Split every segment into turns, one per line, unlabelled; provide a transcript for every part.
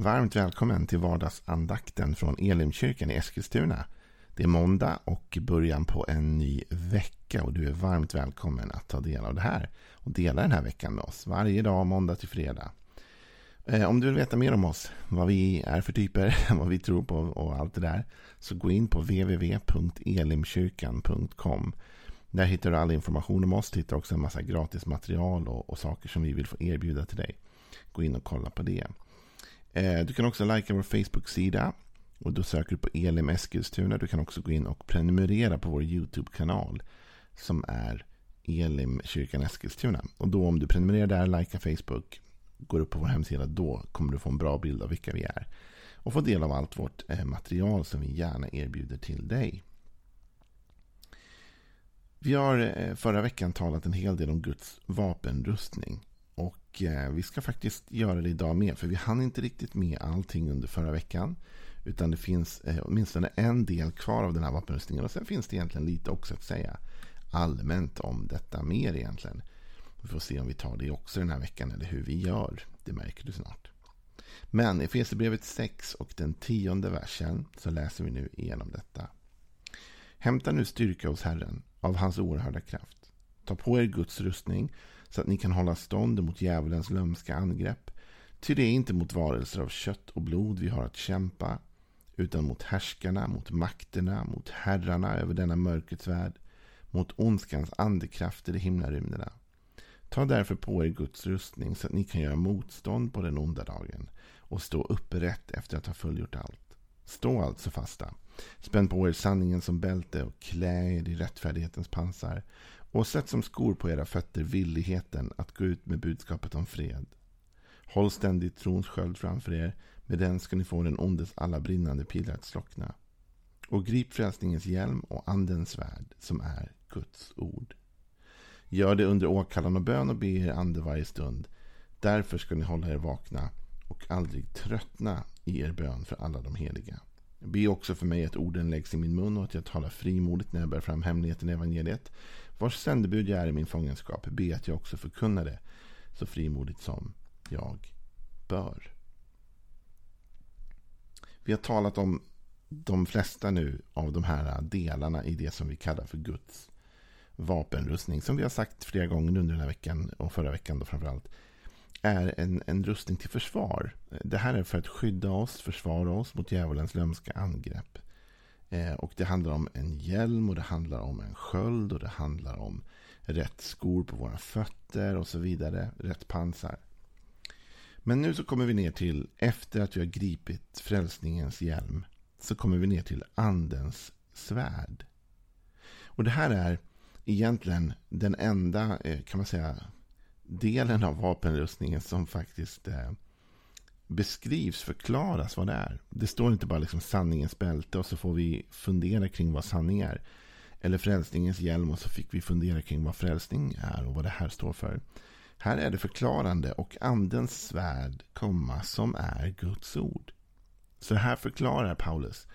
Varmt välkommen till vardagsandakten från Elimkyrkan i Eskilstuna. Det är måndag och början på en ny vecka och du är varmt välkommen att ta del av det här och dela den här veckan med oss varje dag måndag till fredag. Eh, om du vill veta mer om oss, vad vi är för typer, vad vi tror på och allt det där så gå in på www.elimkyrkan.com där hittar du all information om oss. Du hittar också en massa gratis material och, och saker som vi vill få erbjuda till dig. Gå in och kolla på det. Eh, du kan också likea vår Facebook-sida. Och då söker du på Elim Eskilstuna. Du kan också gå in och prenumerera på vår YouTube-kanal. Som är Elim kyrkan Eskilstuna. Och då om du prenumererar där, likar Facebook, går upp på vår hemsida. Då kommer du få en bra bild av vilka vi är. Och få del av allt vårt eh, material som vi gärna erbjuder till dig. Vi har eh, förra veckan talat en hel del om Guds vapenrustning. Och eh, vi ska faktiskt göra det idag med. För vi hann inte riktigt med allting under förra veckan. Utan det finns eh, åtminstone en del kvar av den här vapenrustningen. Och sen finns det egentligen lite också att säga allmänt om detta mer egentligen. Vi får se om vi tar det också den här veckan eller hur vi gör. Det märker du snart. Men i Efesierbrevet 6 och den tionde versen så läser vi nu igenom detta. Hämta nu styrka hos Herren av hans oerhörda kraft. Ta på er Guds rustning så att ni kan hålla stånd mot djävulens lömska angrepp. Ty det är inte mot varelser av kött och blod vi har att kämpa, utan mot härskarna, mot makterna, mot herrarna över denna mörkrets värld, mot ondskans andekrafter i himlarymderna. Ta därför på er Guds rustning så att ni kan göra motstånd på den onda dagen och stå upprätt efter att ha fullgjort allt. Stå alltså fasta. Spänn på er sanningen som bälte och klä er i rättfärdighetens pansar och sätt som skor på era fötter villigheten att gå ut med budskapet om fred. Håll ständigt trons sköld framför er. Med den ska ni få den ondes alla brinnande pilar att slockna. Och grip frälsningens hjälm och andens svärd som är Guds ord. Gör det under åkallan och bön och be er ande varje stund. Därför ska ni hålla er vakna och aldrig tröttna i er bön för alla de heliga. Be också för mig att orden läggs i min mun och att jag talar frimodigt när jag bär fram hemligheten i evangeliet. Vars sändebud jag är i min fångenskap. Be att jag också förkunnar det så frimodigt som jag bör. Vi har talat om de flesta nu av de här delarna i det som vi kallar för Guds vapenrustning. Som vi har sagt flera gånger under den här veckan och förra veckan då framförallt är en, en rustning till försvar. Det här är för att skydda oss, försvara oss mot djävulens lömska angrepp. Eh, och det handlar om en hjälm och det handlar om en sköld och det handlar om rätt skor på våra fötter och så vidare. Rätt pansar. Men nu så kommer vi ner till, efter att vi har gripit frälsningens hjälm, så kommer vi ner till andens svärd. Och det här är egentligen den enda, eh, kan man säga, delen av vapenrustningen som faktiskt eh, beskrivs, förklaras vad det är. Det står inte bara liksom sanningens bälte och så får vi fundera kring vad sanning är. Eller frälsningens hjälm och så fick vi fundera kring vad frälsning är och vad det här står för. Här är det förklarande och andens svärd komma som är Guds ord. Så här förklarar Paulus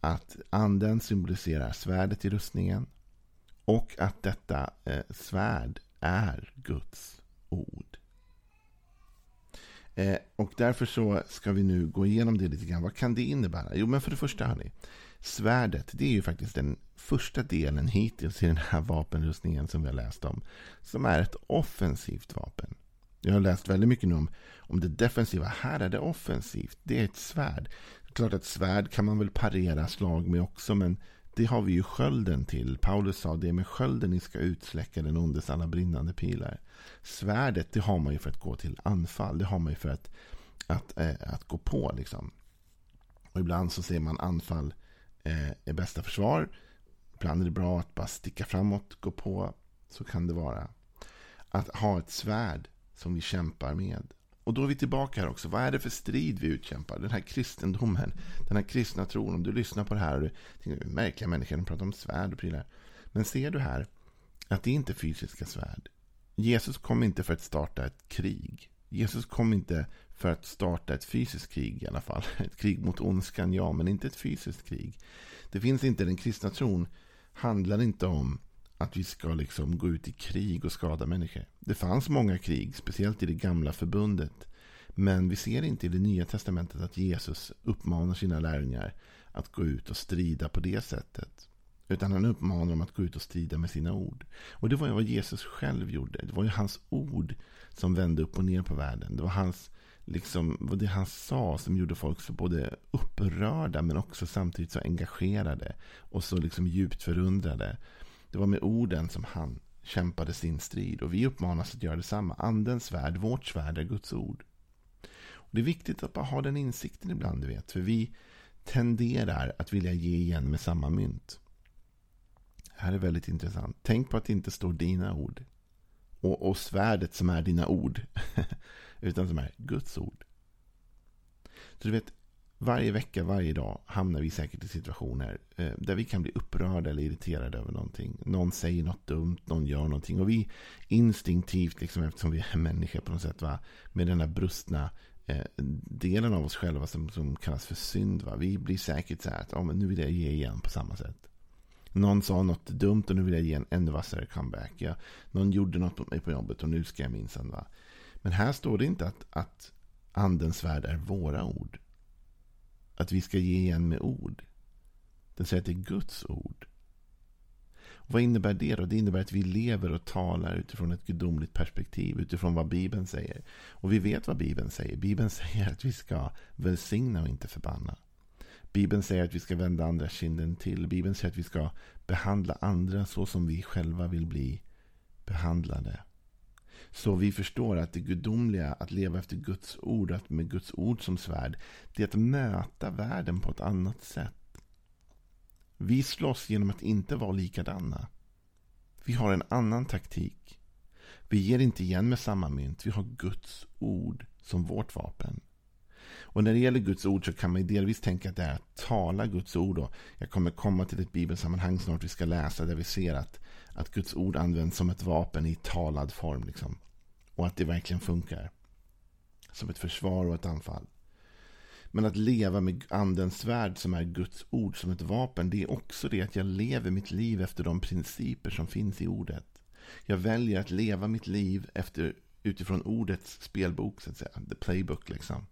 att anden symboliserar svärdet i rustningen och att detta eh, svärd är Guds ord. Eh, och därför så ska vi nu gå igenom det lite grann. Vad kan det innebära? Jo, men för det första, hörni. Svärdet, det är ju faktiskt den första delen hittills i den här vapenrustningen som vi har läst om. Som är ett offensivt vapen. Jag har läst väldigt mycket nu om, om det defensiva. Här är det offensivt. Det är ett svärd. Klart att svärd kan man väl parera slag med också. Men det har vi ju skölden till. Paulus sa det är med skölden ni ska utsläcka den ondes alla brinnande pilar. Svärdet det har man ju för att gå till anfall. Det har man ju för att, att, äh, att gå på. Liksom. Och ibland så ser man anfall eh, äh, är bästa försvar. Ibland är det bra att bara sticka framåt, gå på. Så kan det vara. Att ha ett svärd som vi kämpar med. Och då är vi tillbaka här också. Vad är det för strid vi utkämpar? Den här kristendomen, den här kristna tron. Om du lyssnar på det här och du tänker, märkliga människor, de pratar om svärd och prylar. Men ser du här att det inte är fysiska svärd. Jesus kom inte för att starta ett krig. Jesus kom inte för att starta ett fysiskt krig i alla fall. Ett krig mot ondskan, ja, men inte ett fysiskt krig. Det finns inte, den kristna tron handlar inte om att vi ska liksom gå ut i krig och skada människor. Det fanns många krig, speciellt i det gamla förbundet. Men vi ser inte i det nya testamentet att Jesus uppmanar sina lärjungar att gå ut och strida på det sättet. Utan han uppmanar dem att gå ut och strida med sina ord. Och det var ju vad Jesus själv gjorde. Det var ju hans ord som vände upp och ner på världen. Det var hans liksom, det han sa som gjorde folk så både upprörda men också samtidigt så engagerade och så liksom djupt förundrade. Det var med orden som han kämpade sin strid och vi uppmanas att göra detsamma. Andens svärd, vårt svärd är Guds ord. Och det är viktigt att bara ha den insikten ibland, du vet. För vi tenderar att vilja ge igen med samma mynt. Det här är väldigt intressant. Tänk på att det inte står dina ord. Och, och svärdet som är dina ord. utan som är Guds ord. Så du vet, varje vecka, varje dag hamnar vi säkert i situationer eh, där vi kan bli upprörda eller irriterade över någonting. Någon säger något dumt, någon gör någonting. Och vi instinktivt, liksom, eftersom vi är människor på något sätt, va, med den här brustna eh, delen av oss själva som, som kallas för synd. Va? Vi blir säkert så här att oh, men nu vill jag ge igen på samma sätt. Någon sa något dumt och nu vill jag ge en ännu vassare comeback. Ja, någon gjorde något mot mig på jobbet och nu ska jag minsann. Men här står det inte att, att andens värld är våra ord. Att vi ska ge igen med ord. Den säger att det är Guds ord. Och vad innebär det då? Det innebär att vi lever och talar utifrån ett gudomligt perspektiv. Utifrån vad Bibeln säger. Och vi vet vad Bibeln säger. Bibeln säger att vi ska välsigna och inte förbanna. Bibeln säger att vi ska vända andra kinden till. Bibeln säger att vi ska behandla andra så som vi själva vill bli behandlade. Så vi förstår att det gudomliga, att leva efter Guds ord, att med Guds ord som svärd, det är att möta världen på ett annat sätt. Vi slåss genom att inte vara likadana. Vi har en annan taktik. Vi ger inte igen med samma mynt. Vi har Guds ord som vårt vapen. Och när det gäller Guds ord så kan man delvis tänka att det är att tala Guds ord. Och jag kommer komma till ett bibelsammanhang snart vi ska läsa där vi ser att att Guds ord används som ett vapen i talad form. Liksom. Och att det verkligen funkar. Som ett försvar och ett anfall. Men att leva med andens svärd som är Guds ord som ett vapen. Det är också det att jag lever mitt liv efter de principer som finns i ordet. Jag väljer att leva mitt liv efter, utifrån ordets spelbok. Så att säga. The playbook liksom.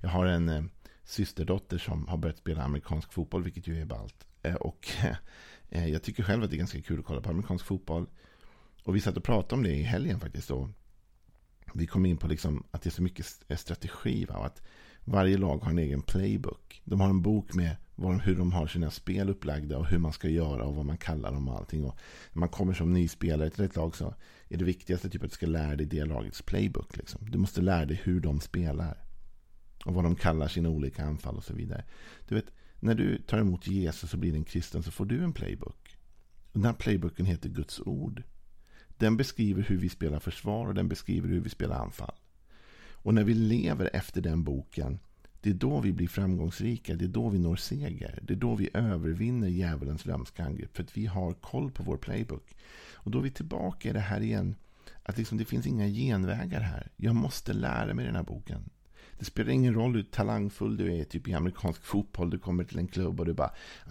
Jag har en eh, systerdotter som har börjat spela amerikansk fotboll. Vilket ju är ballt. Eh, och Eh, Eh, jag tycker själv att det är ganska kul att kolla på amerikansk fotboll. Och vi satt och pratade om det i helgen faktiskt. Och vi kom in på liksom att det är så mycket eh, strategi. Va? Att varje lag har en egen playbook. De har en bok med hur de har sina spel upplagda och hur man ska göra och vad man kallar dem och allting. Och när man kommer som ny spelare till ett lag så är det viktigaste typ att du ska lära dig det lagets playbook. Liksom. Du måste lära dig hur de spelar. Och vad de kallar sina olika anfall och så vidare. Du vet, när du tar emot Jesus och blir en kristen så får du en playbook. Den här playbooken heter Guds ord. Den beskriver hur vi spelar försvar och den beskriver hur vi spelar anfall. Och när vi lever efter den boken, det är då vi blir framgångsrika. Det är då vi når seger. Det är då vi övervinner djävulens lömska angrepp. För att vi har koll på vår playbook. Och då är vi tillbaka i det här igen. Att liksom det finns inga genvägar här. Jag måste lära mig den här boken. Det spelar ingen roll hur talangfull du är typ i amerikansk fotboll. Du kommer till en klubb och du bara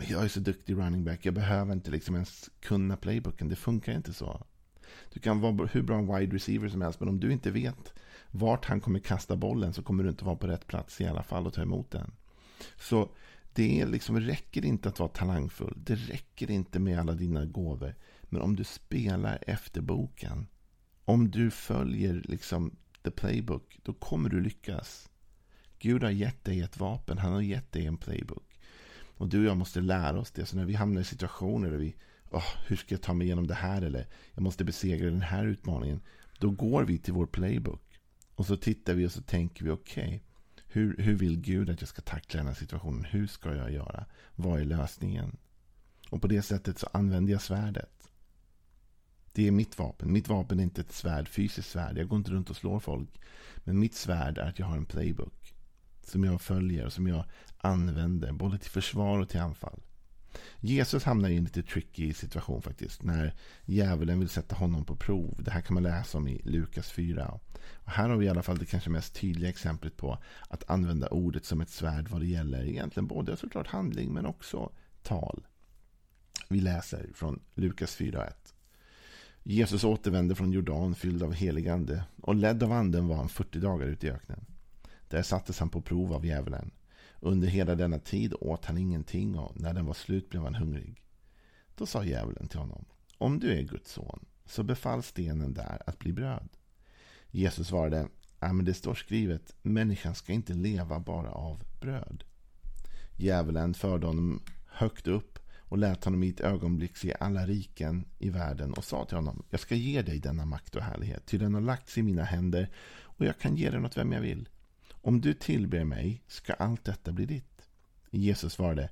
Jag är så duktig running back. Jag behöver inte liksom ens kunna playbooken. Det funkar inte så. Du kan vara hur bra en wide receiver som helst. Men om du inte vet vart han kommer kasta bollen så kommer du inte vara på rätt plats i alla fall och ta emot den. Så det liksom, räcker inte att vara talangfull. Det räcker inte med alla dina gåvor. Men om du spelar efter boken. Om du följer liksom the playbook. Då kommer du lyckas. Gud har gett dig ett vapen. Han har gett dig en playbook. Och du och jag måste lära oss det. Så när vi hamnar i situationer där vi, oh, hur ska jag ta mig igenom det här? Eller jag måste besegra den här utmaningen. Då går vi till vår playbook. Och så tittar vi och så tänker vi, okej. Okay, hur, hur vill Gud att jag ska tackla den här situationen? Hur ska jag göra? Vad är lösningen? Och på det sättet så använder jag svärdet. Det är mitt vapen. Mitt vapen är inte ett svärd, fysiskt svärd. Jag går inte runt och slår folk. Men mitt svärd är att jag har en playbook som jag följer och som jag använder både till försvar och till anfall. Jesus hamnar i en lite tricky situation faktiskt. När djävulen vill sätta honom på prov. Det här kan man läsa om i Lukas 4. Och här har vi i alla fall det kanske mest tydliga exemplet på att använda ordet som ett svärd vad det gäller egentligen både såklart handling men också tal. Vi läser från Lukas 4.1. Jesus återvände från Jordan fylld av helig ande och ledd av anden var han 40 dagar ute i öknen. Där sattes han på prov av djävulen. Under hela denna tid åt han ingenting och när den var slut blev han hungrig. Då sa djävulen till honom. Om du är Guds son, så befall stenen där att bli bröd. Jesus svarade. Ja, men det står skrivet, människan ska inte leva bara av bröd. Djävulen förde honom högt upp och lät honom i ett ögonblick se alla riken i världen och sa till honom, jag ska ge dig denna makt och härlighet, ty den har lagts i mina händer och jag kan ge den åt vem jag vill. Om du tillber mig ska allt detta bli ditt. Jesus svarade,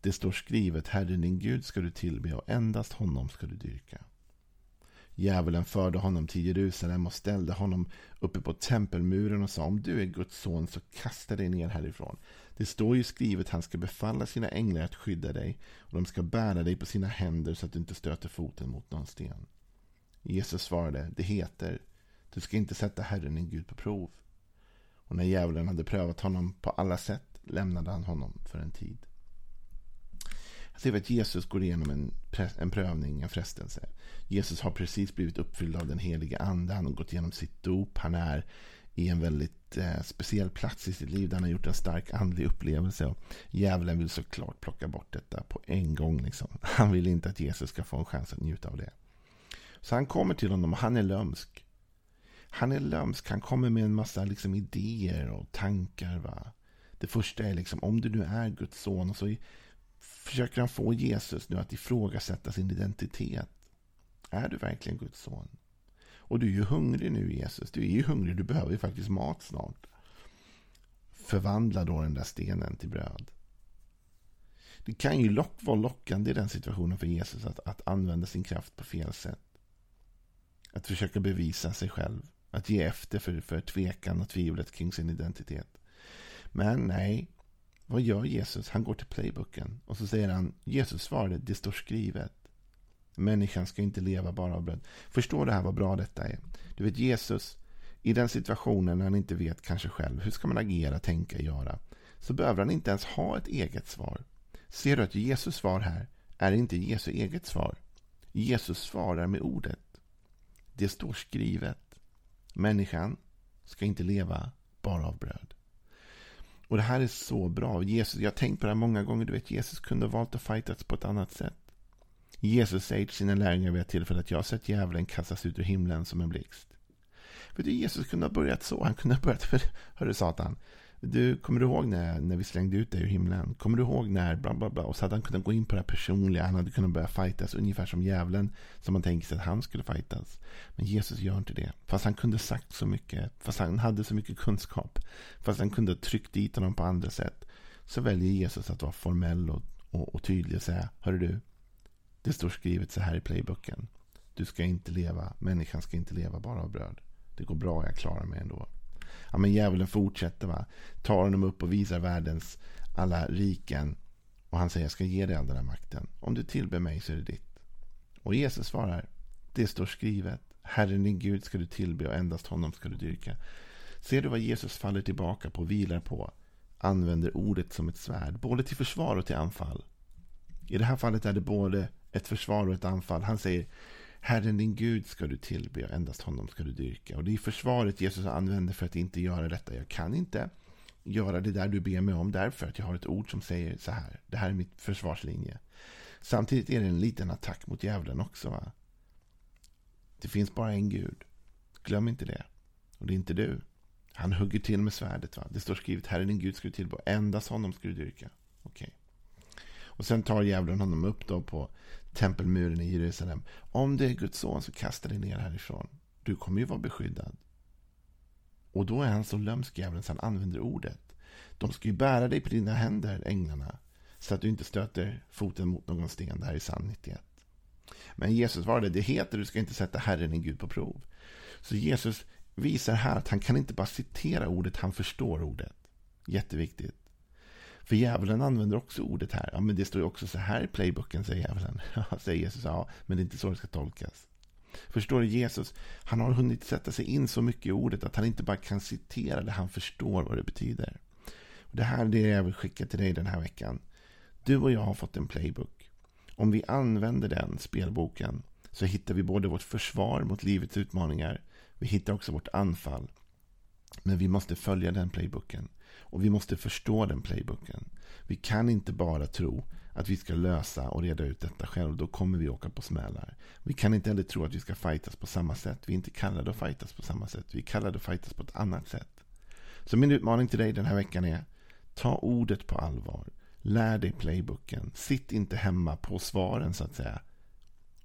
det står skrivet, Herren din Gud ska du tillbe och endast honom ska du dyrka. Djävulen förde honom till Jerusalem och ställde honom uppe på tempelmuren och sa om du är Guds son så kasta dig ner härifrån. Det står ju skrivet han ska befalla sina änglar att skydda dig och de ska bära dig på sina händer så att du inte stöter foten mot någon sten. Jesus svarade, det heter, du ska inte sätta Herren din Gud på prov. Och när djävulen hade prövat honom på alla sätt lämnade han honom för en tid. Jag ser att Jesus går igenom en, en prövning, en frestelse. Jesus har precis blivit uppfylld av den helige ande. Han har gått igenom sitt dop. Han är i en väldigt eh, speciell plats i sitt liv där han har gjort en stark andlig upplevelse. Och djävulen vill såklart plocka bort detta på en gång. Liksom. Han vill inte att Jesus ska få en chans att njuta av det. Så han kommer till honom och han är lömsk. Han är lömsk. Han kommer med en massa liksom, idéer och tankar. Va? Det första är liksom, om du nu är Guds son. Och så försöker han få Jesus nu att ifrågasätta sin identitet. Är du verkligen Guds son? Och du är ju hungrig nu Jesus. Du är ju hungrig. Du behöver ju faktiskt mat snart. Förvandla då den där stenen till bröd. Det kan ju lock, vara lockande i den situationen för Jesus att, att använda sin kraft på fel sätt. Att försöka bevisa sig själv. Att ge efter för, för tvekan och tvivlet kring sin identitet. Men nej, vad gör Jesus? Han går till playbooken och så säger han Jesus svarade, det står skrivet. Människan ska inte leva bara av bröd. Förstår du här vad bra detta är? Du vet Jesus, i den situationen när han inte vet kanske själv hur ska man agera, tänka, göra. Så behöver han inte ens ha ett eget svar. Ser du att Jesus svar här är inte Jesu eget svar. Jesus svarar med ordet. Det står skrivet. Människan ska inte leva bara av bröd. Och det här är så bra. Jesus, jag har tänkt på det här många gånger. Du vet, Jesus kunde ha valt att fightas på ett annat sätt. Jesus säger till sina lärjungar vid ett tillfälle att jag har sett djävulen kastas ut ur himlen som en blixt. Vet du, Jesus kunde ha börjat så. Han kunde ha börjat för, hörru Satan, du, kommer du ihåg när, när vi slängde ut dig ur himlen? Kommer du ihåg när, bla bla bla. Och så hade han kunnat gå in på det här personliga. Han hade kunnat börja fightas ungefär som djävulen. Som man tänker sig att han skulle fightas. Men Jesus gör inte det. Fast han kunde sagt så mycket. Fast han hade så mycket kunskap. Fast han kunde ha tryckt dit honom på andra sätt. Så väljer Jesus att vara formell och, och, och tydlig och säga, hörru du. Det står skrivet så här i playbooken. Du ska inte leva, människan ska inte leva bara av bröd. Det går bra, jag klarar mig ändå. Ja, men djävulen fortsätter. va. Tar honom upp och visar världens alla riken. Och han säger, jag ska ge dig all den här makten. Om du tillber mig så är det ditt. Och Jesus svarar, det står skrivet. Herren din Gud ska du tillbe och endast honom ska du dyrka. Ser du vad Jesus faller tillbaka på, vilar på? Använder ordet som ett svärd, både till försvar och till anfall. I det här fallet är det både ett försvar och ett anfall. Han säger Herren din Gud ska du tillbe och endast honom ska du dyrka. Och det är försvaret Jesus använder för att inte göra detta. Jag kan inte göra det där du ber mig om därför att jag har ett ord som säger så här. Det här är mitt försvarslinje. Samtidigt är det en liten attack mot djävulen också. Va? Det finns bara en Gud. Glöm inte det. Och det är inte du. Han hugger till med svärdet. Va? Det står skrivet, Herren din Gud ska du tillbe. Endast honom ska du dyrka. Och sen tar djävulen honom upp då på tempelmuren i Jerusalem. Om det är Guds son så kasta dig ner härifrån. Du kommer ju vara beskyddad. Och då är han så lömsk djävulen så han använder ordet. De ska ju bära dig på dina händer, änglarna. Så att du inte stöter foten mot någon sten. Det här är psalm 91. Men Jesus svarade, det heter du ska inte sätta Herren din Gud på prov. Så Jesus visar här att han kan inte bara citera ordet, han förstår ordet. Jätteviktigt. För djävulen använder också ordet här. Ja, men det står ju också så här i playbooken, säger djävulen. Ja, säger Jesus. Ja, men det är inte så det ska tolkas. Förstår du, Jesus, han har hunnit sätta sig in så mycket i ordet att han inte bara kan citera det, han förstår vad det betyder. Och det här är det jag vill skicka till dig den här veckan. Du och jag har fått en playbook. Om vi använder den spelboken så hittar vi både vårt försvar mot livets utmaningar. Vi hittar också vårt anfall. Men vi måste följa den playbooken. Och vi måste förstå den playbooken. Vi kan inte bara tro att vi ska lösa och reda ut detta själv. Då kommer vi åka på smällar. Vi kan inte heller tro att vi ska fightas på samma sätt. Vi är inte kallade att fightas på samma sätt. Vi är kallade att fightas på ett annat sätt. Så min utmaning till dig den här veckan är ta ordet på allvar. Lär dig playbooken. Sitt inte hemma på svaren så att säga.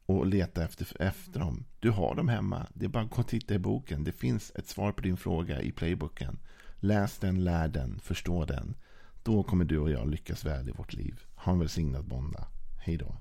Och leta efter, efter dem. Du har dem hemma. Det är bara att gå och titta i boken. Det finns ett svar på din fråga i playbooken. Läs den, lär den, förstå den. Då kommer du och jag lyckas väl i vårt liv. Ha en välsignad måndag. Hej då.